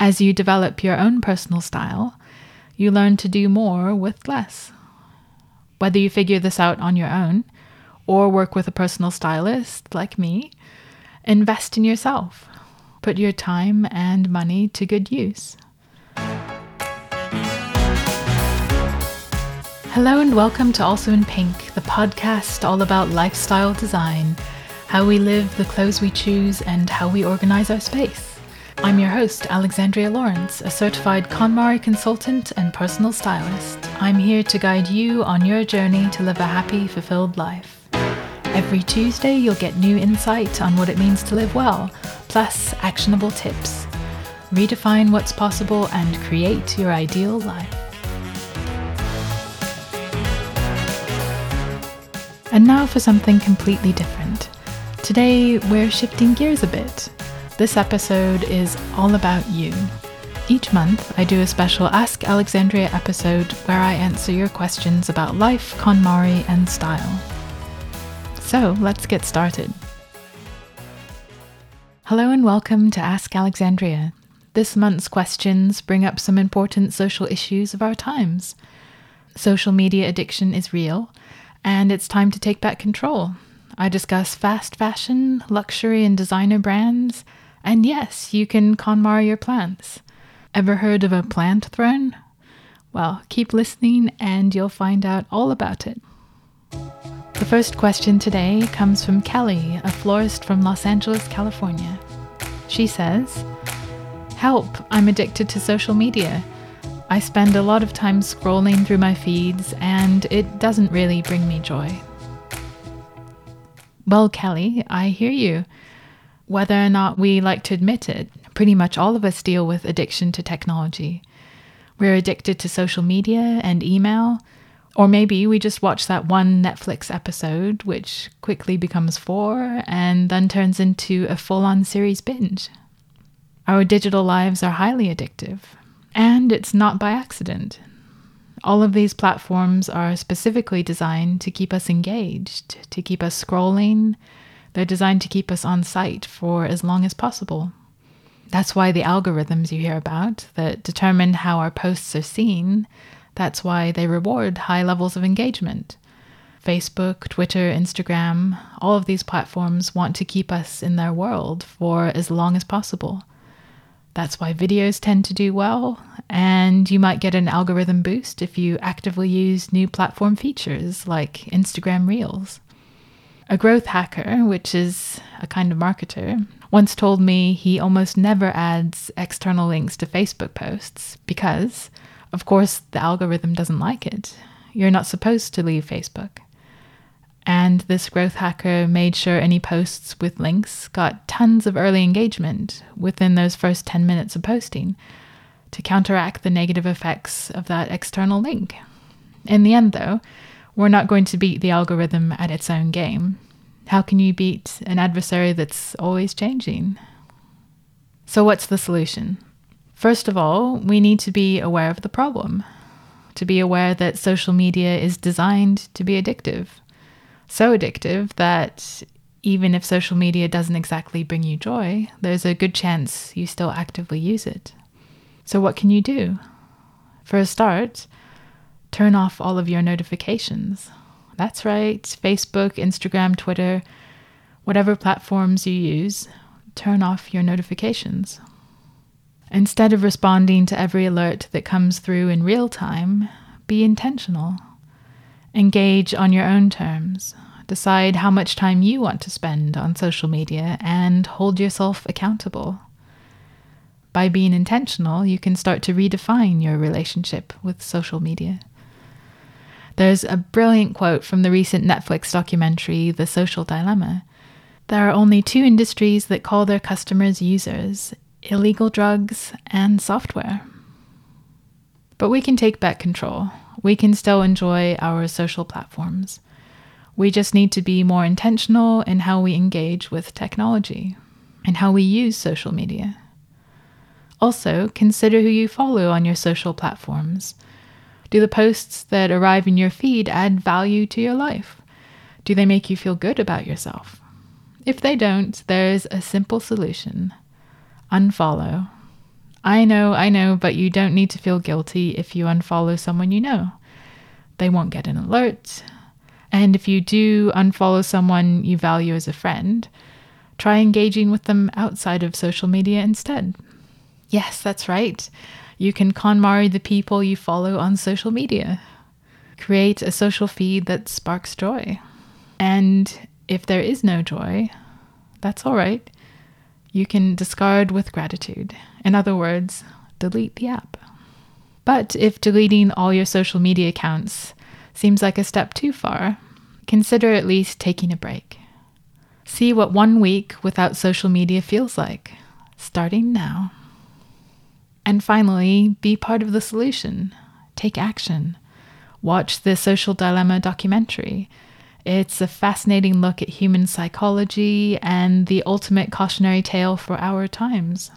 As you develop your own personal style, you learn to do more with less. Whether you figure this out on your own or work with a personal stylist like me, invest in yourself. Put your time and money to good use. Hello and welcome to Also in Pink, the podcast all about lifestyle design, how we live, the clothes we choose, and how we organize our space. I'm your host, Alexandria Lawrence, a certified KonMari consultant and personal stylist. I'm here to guide you on your journey to live a happy, fulfilled life. Every Tuesday, you'll get new insight on what it means to live well, plus actionable tips. Redefine what's possible and create your ideal life. And now for something completely different. Today, we're shifting gears a bit. This episode is all about you. Each month, I do a special Ask Alexandria episode where I answer your questions about life, KonMari, and style. So let's get started. Hello and welcome to Ask Alexandria. This month's questions bring up some important social issues of our times. Social media addiction is real, and it's time to take back control. I discuss fast fashion, luxury, and designer brands, and yes, you can KonMari your plants. Ever heard of a plant throne? Well, keep listening and you'll find out all about it. The first question today comes from Kelly, a florist from Los Angeles, California. She says, Help, I'm addicted to social media. I spend a lot of time scrolling through my feeds, and it doesn't really bring me joy. Well, Kelly, I hear you. Whether or not we like to admit it, pretty much all of us deal with addiction to technology. We're addicted to social media and email, or maybe we just watch that one Netflix episode, which quickly becomes four and then turns into a full on series binge. Our digital lives are highly addictive, and it's not by accident. All of these platforms are specifically designed to keep us engaged, to keep us scrolling. They're designed to keep us on site for as long as possible. That's why the algorithms you hear about that determine how our posts are seen, that's why they reward high levels of engagement. Facebook, Twitter, Instagram, all of these platforms want to keep us in their world for as long as possible. That's why videos tend to do well, and you might get an algorithm boost if you actively use new platform features like Instagram Reels. A growth hacker, which is a kind of marketer, once told me he almost never adds external links to Facebook posts because, of course, the algorithm doesn't like it. You're not supposed to leave Facebook. And this growth hacker made sure any posts with links got tons of early engagement within those first 10 minutes of posting to counteract the negative effects of that external link. In the end, though, we're not going to beat the algorithm at its own game. How can you beat an adversary that's always changing? So, what's the solution? First of all, we need to be aware of the problem, to be aware that social media is designed to be addictive so addictive that even if social media doesn't exactly bring you joy, there's a good chance you still actively use it. So, what can you do? For a start, turn off all of your notifications. That's right, Facebook, Instagram, Twitter, whatever platforms you use, turn off your notifications. Instead of responding to every alert that comes through in real time, be intentional. Engage on your own terms. Decide how much time you want to spend on social media and hold yourself accountable. By being intentional, you can start to redefine your relationship with social media. There's a brilliant quote from the recent Netflix documentary, The Social Dilemma. There are only two industries that call their customers users illegal drugs and software. But we can take back control we can still enjoy our social platforms. We just need to be more intentional in how we engage with technology and how we use social media. Also, consider who you follow on your social platforms. Do the posts that arrive in your feed add value to your life? Do they make you feel good about yourself? If they don't, there's a simple solution unfollow. I know, I know, but you don't need to feel guilty if you unfollow someone you know. They won't get an alert. And if you do unfollow someone you value as a friend, try engaging with them outside of social media instead. Yes, that's right. You can KonMari the people you follow on social media. Create a social feed that sparks joy. And if there is no joy, that's all right. You can discard with gratitude. In other words, delete the app. But if deleting all your social media accounts seems like a step too far, consider at least taking a break. See what one week without social media feels like, starting now. And finally, be part of the solution. Take action. Watch the Social Dilemma documentary. It's a fascinating look at human psychology and the ultimate cautionary tale for our times.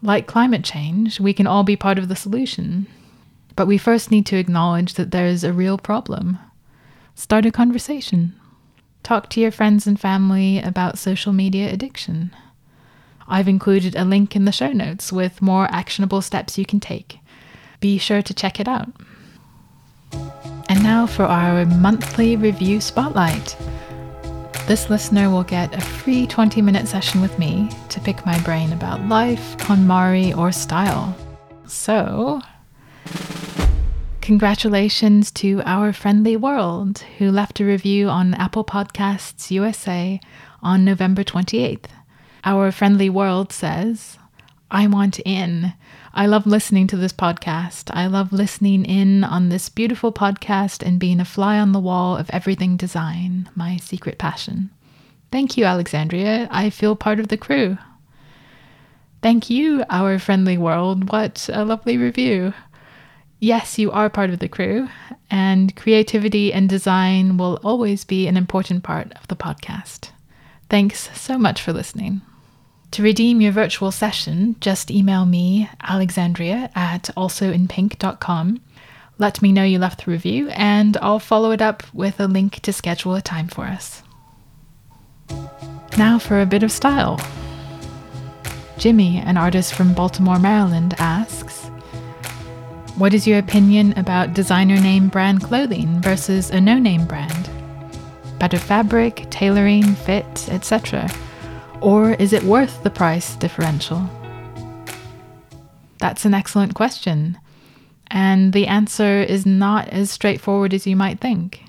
Like climate change, we can all be part of the solution. But we first need to acknowledge that there is a real problem. Start a conversation. Talk to your friends and family about social media addiction. I've included a link in the show notes with more actionable steps you can take. Be sure to check it out. And now for our monthly review spotlight. This listener will get a free 20 minute session with me to pick my brain about life, KonMari, or style. So, congratulations to our friendly world who left a review on Apple Podcasts USA on November 28th. Our friendly world says, I want in. I love listening to this podcast. I love listening in on this beautiful podcast and being a fly on the wall of everything design, my secret passion. Thank you, Alexandria. I feel part of the crew. Thank you, our friendly world. What a lovely review. Yes, you are part of the crew, and creativity and design will always be an important part of the podcast. Thanks so much for listening. To redeem your virtual session, just email me, alexandria at alsoinpink.com. Let me know you left the review, and I'll follow it up with a link to schedule a time for us. Now for a bit of style. Jimmy, an artist from Baltimore, Maryland, asks What is your opinion about designer name brand clothing versus a no name brand? Better fabric, tailoring, fit, etc. Or is it worth the price differential? That's an excellent question. And the answer is not as straightforward as you might think.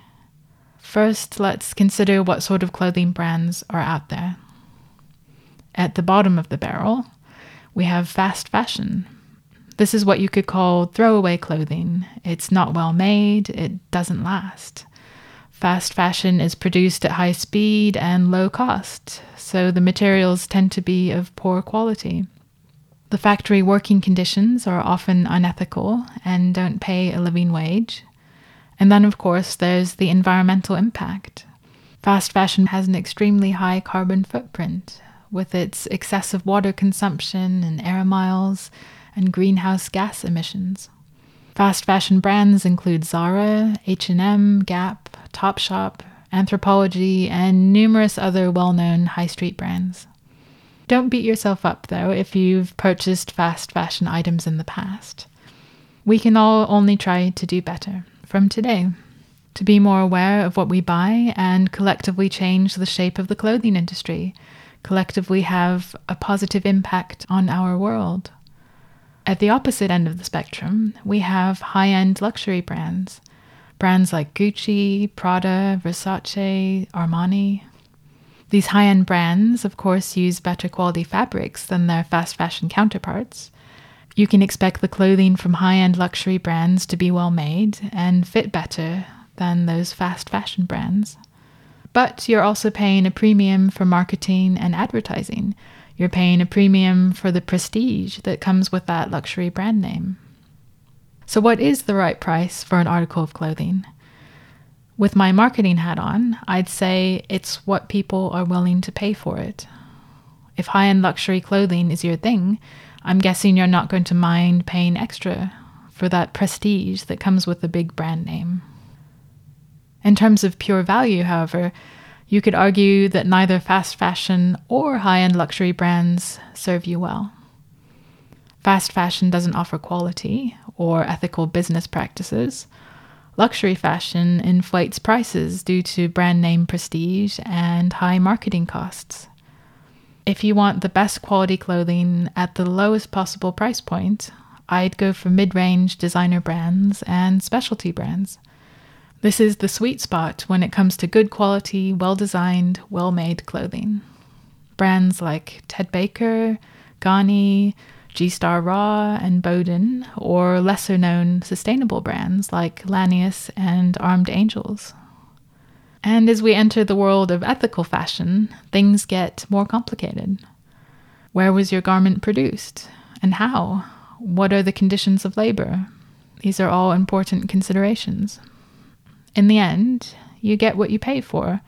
First, let's consider what sort of clothing brands are out there. At the bottom of the barrel, we have fast fashion. This is what you could call throwaway clothing. It's not well made, it doesn't last. Fast fashion is produced at high speed and low cost, so the materials tend to be of poor quality. The factory working conditions are often unethical and don't pay a living wage. And then, of course, there's the environmental impact. Fast fashion has an extremely high carbon footprint, with its excessive water consumption and air miles and greenhouse gas emissions. Fast fashion brands include Zara, H&M, Gap, Topshop, Anthropologie, and numerous other well-known high street brands. Don't beat yourself up though if you've purchased fast fashion items in the past. We can all only try to do better from today, to be more aware of what we buy and collectively change the shape of the clothing industry, collectively have a positive impact on our world. At the opposite end of the spectrum, we have high end luxury brands. Brands like Gucci, Prada, Versace, Armani. These high end brands, of course, use better quality fabrics than their fast fashion counterparts. You can expect the clothing from high end luxury brands to be well made and fit better than those fast fashion brands. But you're also paying a premium for marketing and advertising, you're paying a premium for the prestige that comes with that luxury brand name. So, what is the right price for an article of clothing? With my marketing hat on, I'd say it's what people are willing to pay for it. If high end luxury clothing is your thing, I'm guessing you're not going to mind paying extra for that prestige that comes with a big brand name. In terms of pure value, however, you could argue that neither fast fashion or high end luxury brands serve you well. Fast fashion doesn't offer quality or ethical business practices. Luxury fashion inflates prices due to brand name prestige and high marketing costs. If you want the best quality clothing at the lowest possible price point, I'd go for mid range designer brands and specialty brands. This is the sweet spot when it comes to good quality, well designed, well made clothing. Brands like Ted Baker, Ganni, G Star Raw, and Boden, or lesser known sustainable brands like Lanius and Armed Angels. And as we enter the world of ethical fashion, things get more complicated. Where was your garment produced? And how? What are the conditions of labor? These are all important considerations. In the end, you get what you pay for,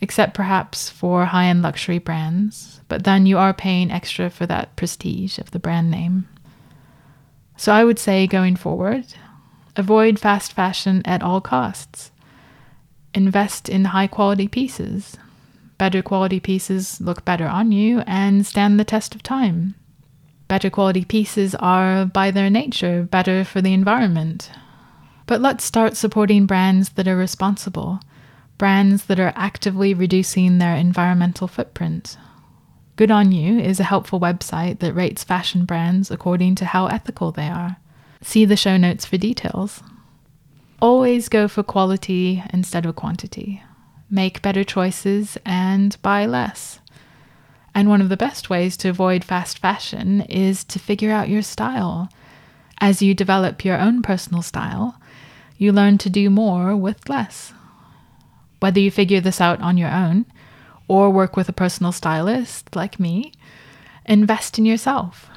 except perhaps for high end luxury brands, but then you are paying extra for that prestige of the brand name. So I would say going forward, avoid fast fashion at all costs invest in high quality pieces. Better quality pieces look better on you and stand the test of time. Better quality pieces are, by their nature, better for the environment. But let's start supporting brands that are responsible, brands that are actively reducing their environmental footprint. Good On You is a helpful website that rates fashion brands according to how ethical they are. See the show notes for details. Always go for quality instead of quantity. Make better choices and buy less. And one of the best ways to avoid fast fashion is to figure out your style. As you develop your own personal style, you learn to do more with less. Whether you figure this out on your own or work with a personal stylist like me, invest in yourself.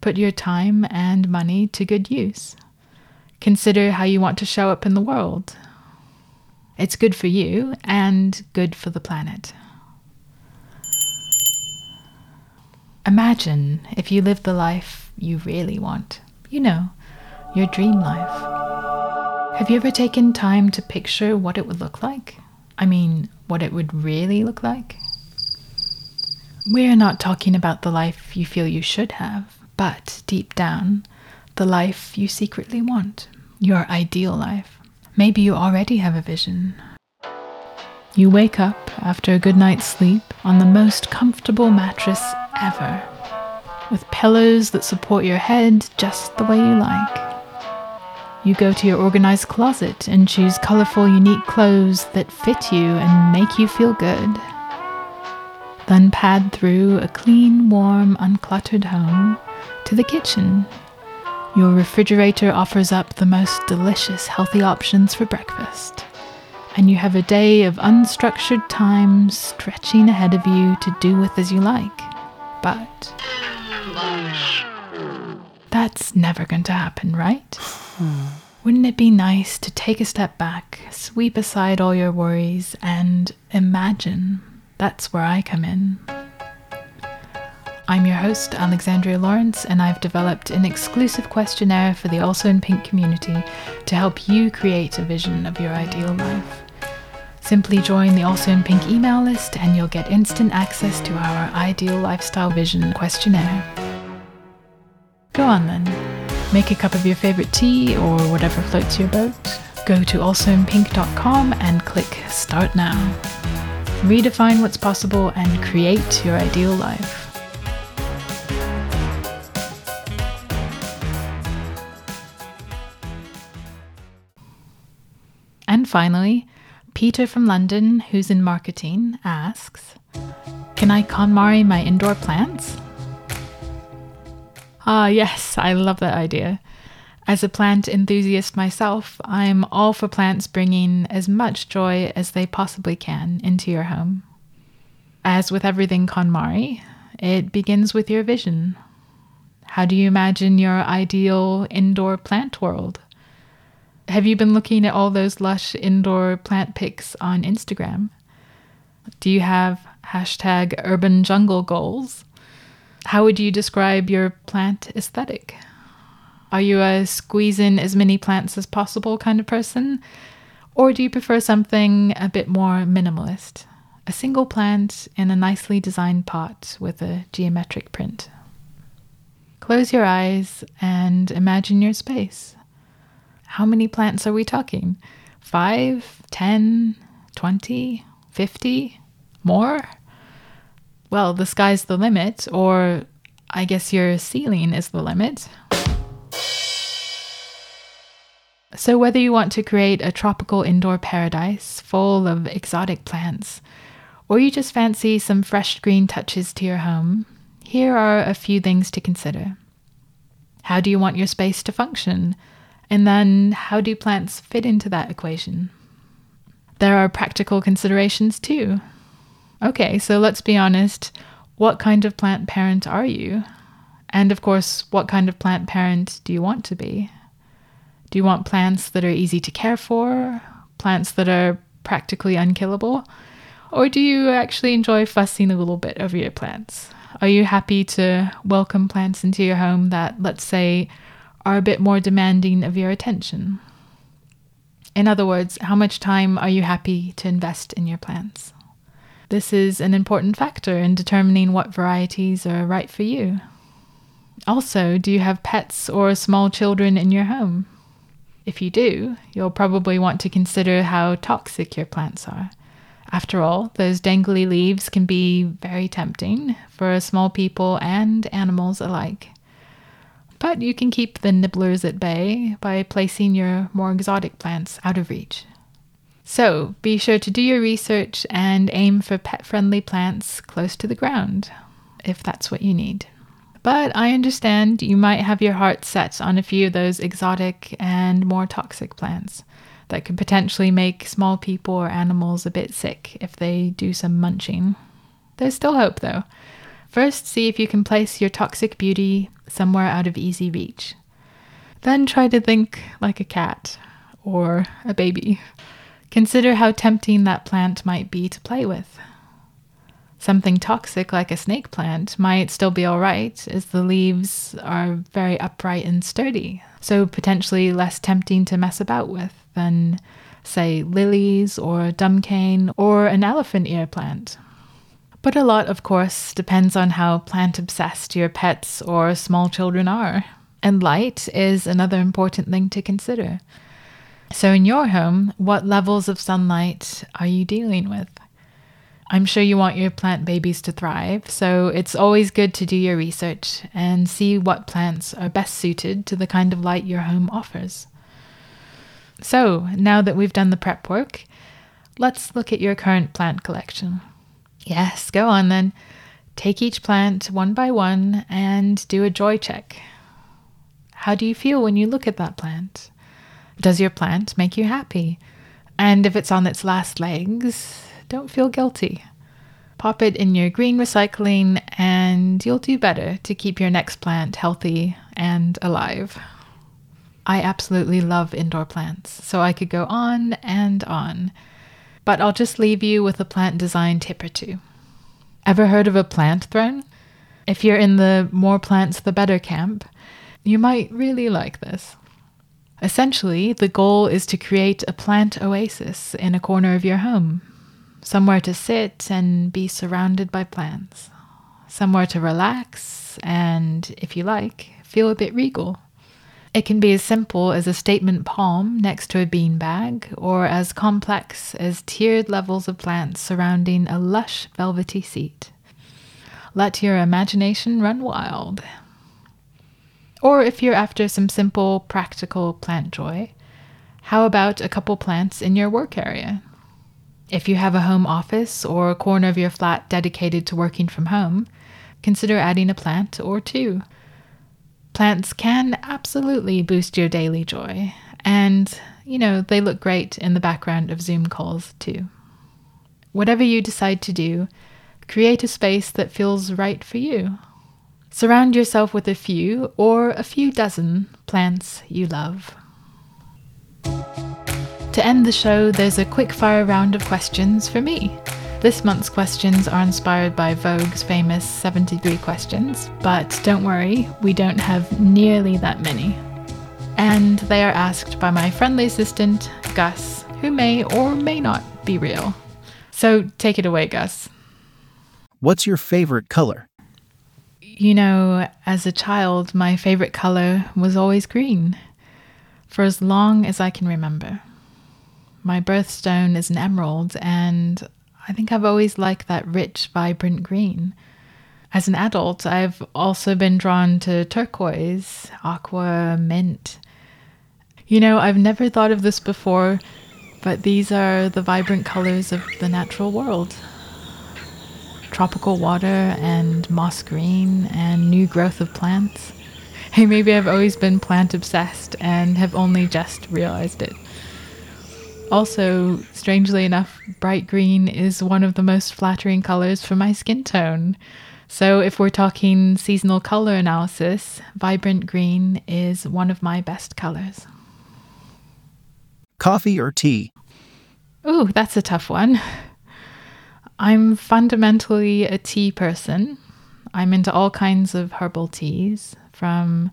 Put your time and money to good use. Consider how you want to show up in the world. It's good for you and good for the planet. Imagine if you lived the life you really want. You know, your dream life. Have you ever taken time to picture what it would look like? I mean, what it would really look like? We're not talking about the life you feel you should have, but deep down, the life you secretly want your ideal life. Maybe you already have a vision. You wake up after a good night's sleep on the most comfortable mattress ever, with pillows that support your head just the way you like. You go to your organized closet and choose colorful, unique clothes that fit you and make you feel good. Then pad through a clean, warm, uncluttered home to the kitchen your refrigerator offers up the most delicious, healthy options for breakfast. And you have a day of unstructured time stretching ahead of you to do with as you like. But that's never going to happen, right? Hmm. Wouldn't it be nice to take a step back, sweep aside all your worries, and imagine? That's where I come in. I'm your host, Alexandria Lawrence, and I've developed an exclusive questionnaire for the Also in Pink community to help you create a vision of your ideal life. Simply join the Also in Pink email list, and you'll get instant access to our Ideal Lifestyle Vision questionnaire. Go on then. Make a cup of your favorite tea or whatever floats your boat. Go to alsoinpink.com and click Start Now. Redefine what's possible and create your ideal life. And finally, Peter from London, who's in marketing, asks Can I KonMari my indoor plants? Ah, yes, I love that idea. As a plant enthusiast myself, I'm all for plants bringing as much joy as they possibly can into your home. As with everything KonMari, it begins with your vision. How do you imagine your ideal indoor plant world? Have you been looking at all those lush indoor plant pics on Instagram? Do you have hashtag urban jungle goals? How would you describe your plant aesthetic? Are you a squeeze in as many plants as possible kind of person? Or do you prefer something a bit more minimalist? A single plant in a nicely designed pot with a geometric print. Close your eyes and imagine your space. How many plants are we talking? Five, ten, twenty, fifty, more? Well, the sky's the limit, or I guess your ceiling is the limit. So, whether you want to create a tropical indoor paradise full of exotic plants, or you just fancy some fresh green touches to your home, here are a few things to consider. How do you want your space to function? And then, how do plants fit into that equation? There are practical considerations too. Okay, so let's be honest. What kind of plant parent are you? And of course, what kind of plant parent do you want to be? Do you want plants that are easy to care for? Plants that are practically unkillable? Or do you actually enjoy fussing a little bit over your plants? Are you happy to welcome plants into your home that, let's say, are a bit more demanding of your attention? In other words, how much time are you happy to invest in your plants? This is an important factor in determining what varieties are right for you. Also, do you have pets or small children in your home? If you do, you'll probably want to consider how toxic your plants are. After all, those dangly leaves can be very tempting for small people and animals alike. But you can keep the nibblers at bay by placing your more exotic plants out of reach. So be sure to do your research and aim for pet friendly plants close to the ground, if that's what you need. But I understand you might have your heart set on a few of those exotic and more toxic plants that could potentially make small people or animals a bit sick if they do some munching. There's still hope though. First, see if you can place your toxic beauty somewhere out of easy reach. Then try to think like a cat or a baby. Consider how tempting that plant might be to play with. Something toxic like a snake plant might still be alright, as the leaves are very upright and sturdy, so potentially less tempting to mess about with than, say, lilies or dumb cane or an elephant ear plant. But a lot, of course, depends on how plant obsessed your pets or small children are. And light is another important thing to consider. So, in your home, what levels of sunlight are you dealing with? I'm sure you want your plant babies to thrive, so it's always good to do your research and see what plants are best suited to the kind of light your home offers. So, now that we've done the prep work, let's look at your current plant collection. Yes, go on then. Take each plant one by one and do a joy check. How do you feel when you look at that plant? Does your plant make you happy? And if it's on its last legs, don't feel guilty. Pop it in your green recycling, and you'll do better to keep your next plant healthy and alive. I absolutely love indoor plants, so I could go on and on. But I'll just leave you with a plant design tip or two. Ever heard of a plant throne? If you're in the more plants the better camp, you might really like this. Essentially, the goal is to create a plant oasis in a corner of your home somewhere to sit and be surrounded by plants, somewhere to relax and, if you like, feel a bit regal. It can be as simple as a statement palm next to a bean bag, or as complex as tiered levels of plants surrounding a lush, velvety seat. Let your imagination run wild. Or if you're after some simple, practical plant joy, how about a couple plants in your work area? If you have a home office or a corner of your flat dedicated to working from home, consider adding a plant or two. Plants can absolutely boost your daily joy, and, you know, they look great in the background of Zoom calls too. Whatever you decide to do, create a space that feels right for you. Surround yourself with a few or a few dozen plants you love. To end the show, there's a quick fire round of questions for me. This month's questions are inspired by Vogue's famous 73 questions, but don't worry, we don't have nearly that many. And they are asked by my friendly assistant, Gus, who may or may not be real. So take it away, Gus. What's your favorite color? You know, as a child, my favorite color was always green for as long as I can remember. My birthstone is an emerald, and I think I've always liked that rich, vibrant green. As an adult, I've also been drawn to turquoise, aqua, mint. You know, I've never thought of this before, but these are the vibrant colors of the natural world tropical water and moss green and new growth of plants. Hey, maybe I've always been plant obsessed and have only just realized it. Also, strangely enough, bright green is one of the most flattering colors for my skin tone. So, if we're talking seasonal color analysis, vibrant green is one of my best colors. Coffee or tea? Ooh, that's a tough one. I'm fundamentally a tea person. I'm into all kinds of herbal teas, from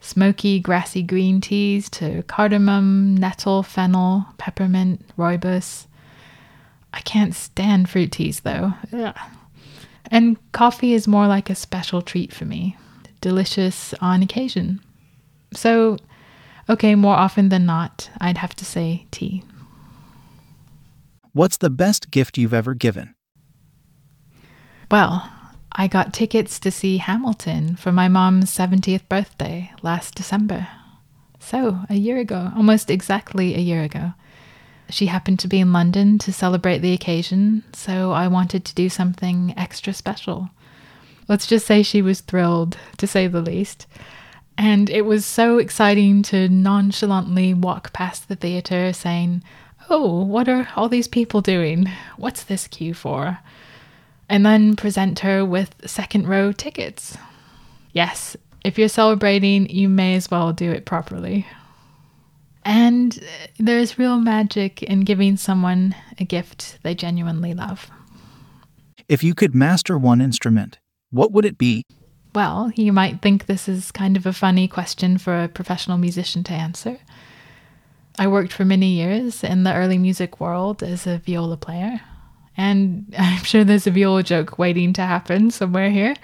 smoky, grassy green teas to cardamom, nettle, fennel, peppermint, rooibos. I can't stand fruit teas though. Ugh. And coffee is more like a special treat for me, delicious on occasion. So, okay, more often than not, I'd have to say tea. What's the best gift you've ever given? Well, I got tickets to see Hamilton for my mom's 70th birthday last December. So, a year ago, almost exactly a year ago. She happened to be in London to celebrate the occasion, so I wanted to do something extra special. Let's just say she was thrilled, to say the least. And it was so exciting to nonchalantly walk past the theatre saying, Oh, what are all these people doing? What's this queue for? And then present her with second row tickets. Yes, if you're celebrating, you may as well do it properly. And there's real magic in giving someone a gift they genuinely love. If you could master one instrument, what would it be? Well, you might think this is kind of a funny question for a professional musician to answer. I worked for many years in the early music world as a viola player. And I'm sure there's a viola joke waiting to happen somewhere here.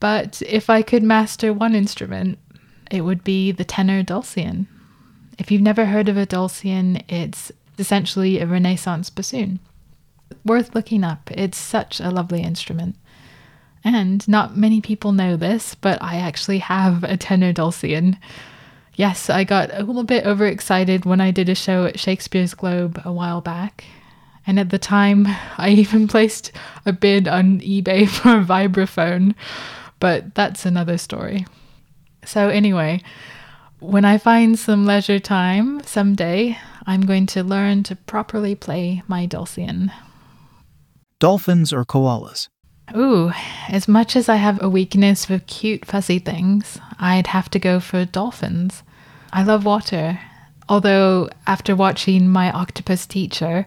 But if I could master one instrument, it would be the tenor dulcian. If you've never heard of a dulcian, it's essentially a Renaissance bassoon. Worth looking up. It's such a lovely instrument. And not many people know this, but I actually have a tenor dulcian. Yes, I got a little bit overexcited when I did a show at Shakespeare's Globe a while back, and at the time, I even placed a bid on eBay for a vibraphone, but that's another story. So, anyway, when I find some leisure time someday, I'm going to learn to properly play my dulcian. Dolphins or koalas? Ooh, as much as I have a weakness for cute, fuzzy things, I'd have to go for dolphins. I love water. Although, after watching my octopus teacher,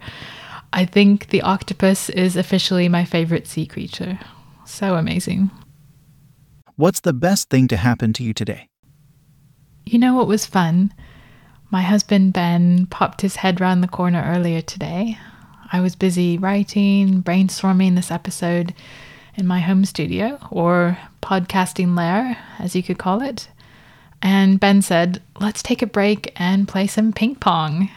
I think the octopus is officially my favorite sea creature. So amazing. What's the best thing to happen to you today? You know what was fun? My husband Ben popped his head round the corner earlier today. I was busy writing, brainstorming this episode in my home studio, or podcasting lair, as you could call it. And Ben said, Let's take a break and play some ping pong.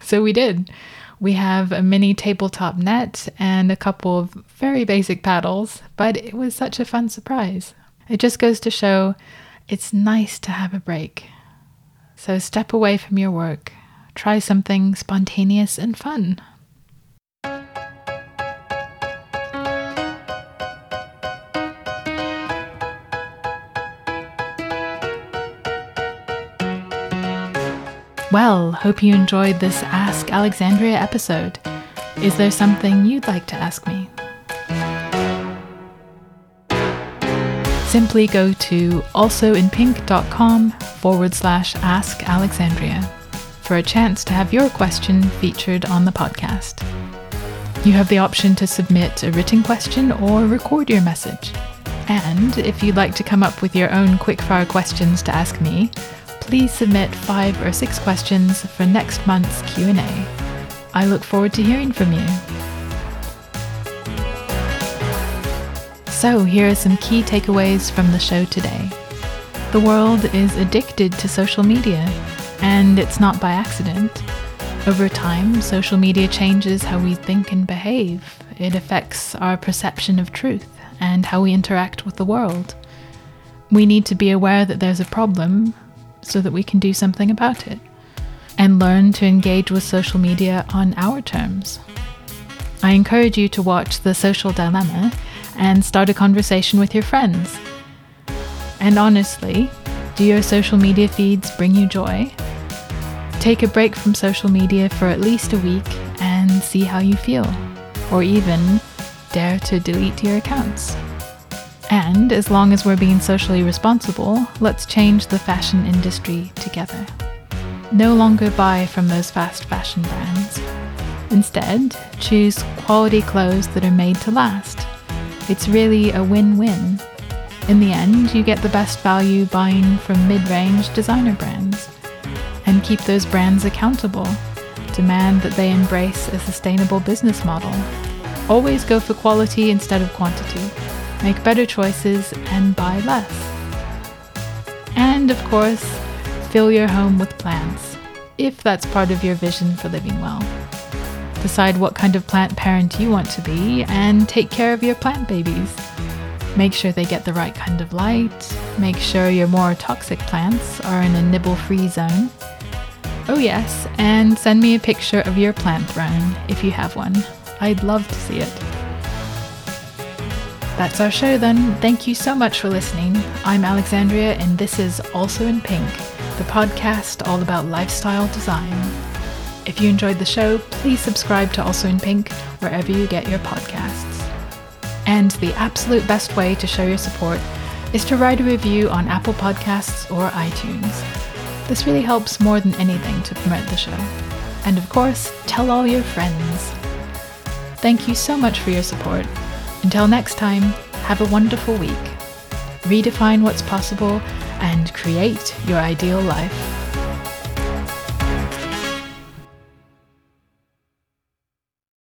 So we did. We have a mini tabletop net and a couple of very basic paddles, but it was such a fun surprise. It just goes to show it's nice to have a break. So step away from your work, try something spontaneous and fun. Well, hope you enjoyed this Ask Alexandria episode. Is there something you'd like to ask me? Simply go to alsoinpink.com forward slash ask Alexandria for a chance to have your question featured on the podcast. You have the option to submit a written question or record your message. And if you'd like to come up with your own quickfire questions to ask me, please submit five or six questions for next month's Q&A. I look forward to hearing from you. So, here are some key takeaways from the show today. The world is addicted to social media, and it's not by accident. Over time, social media changes how we think and behave. It affects our perception of truth and how we interact with the world. We need to be aware that there's a problem so that we can do something about it and learn to engage with social media on our terms. I encourage you to watch The Social Dilemma and start a conversation with your friends. And honestly, do your social media feeds bring you joy? Take a break from social media for at least a week and see how you feel, or even dare to delete your accounts. And as long as we're being socially responsible, let's change the fashion industry together. No longer buy from those fast fashion brands. Instead, choose quality clothes that are made to last. It's really a win win. In the end, you get the best value buying from mid range designer brands. And keep those brands accountable. Demand that they embrace a sustainable business model. Always go for quality instead of quantity. Make better choices and buy less. And of course, fill your home with plants, if that's part of your vision for living well. Decide what kind of plant parent you want to be and take care of your plant babies. Make sure they get the right kind of light. Make sure your more toxic plants are in a nibble free zone. Oh, yes, and send me a picture of your plant throne if you have one. I'd love to see it. That's our show then. Thank you so much for listening. I'm Alexandria, and this is Also in Pink, the podcast all about lifestyle design. If you enjoyed the show, please subscribe to Also in Pink wherever you get your podcasts. And the absolute best way to show your support is to write a review on Apple Podcasts or iTunes. This really helps more than anything to promote the show. And of course, tell all your friends. Thank you so much for your support. Until next time, have a wonderful week. Redefine what's possible and create your ideal life.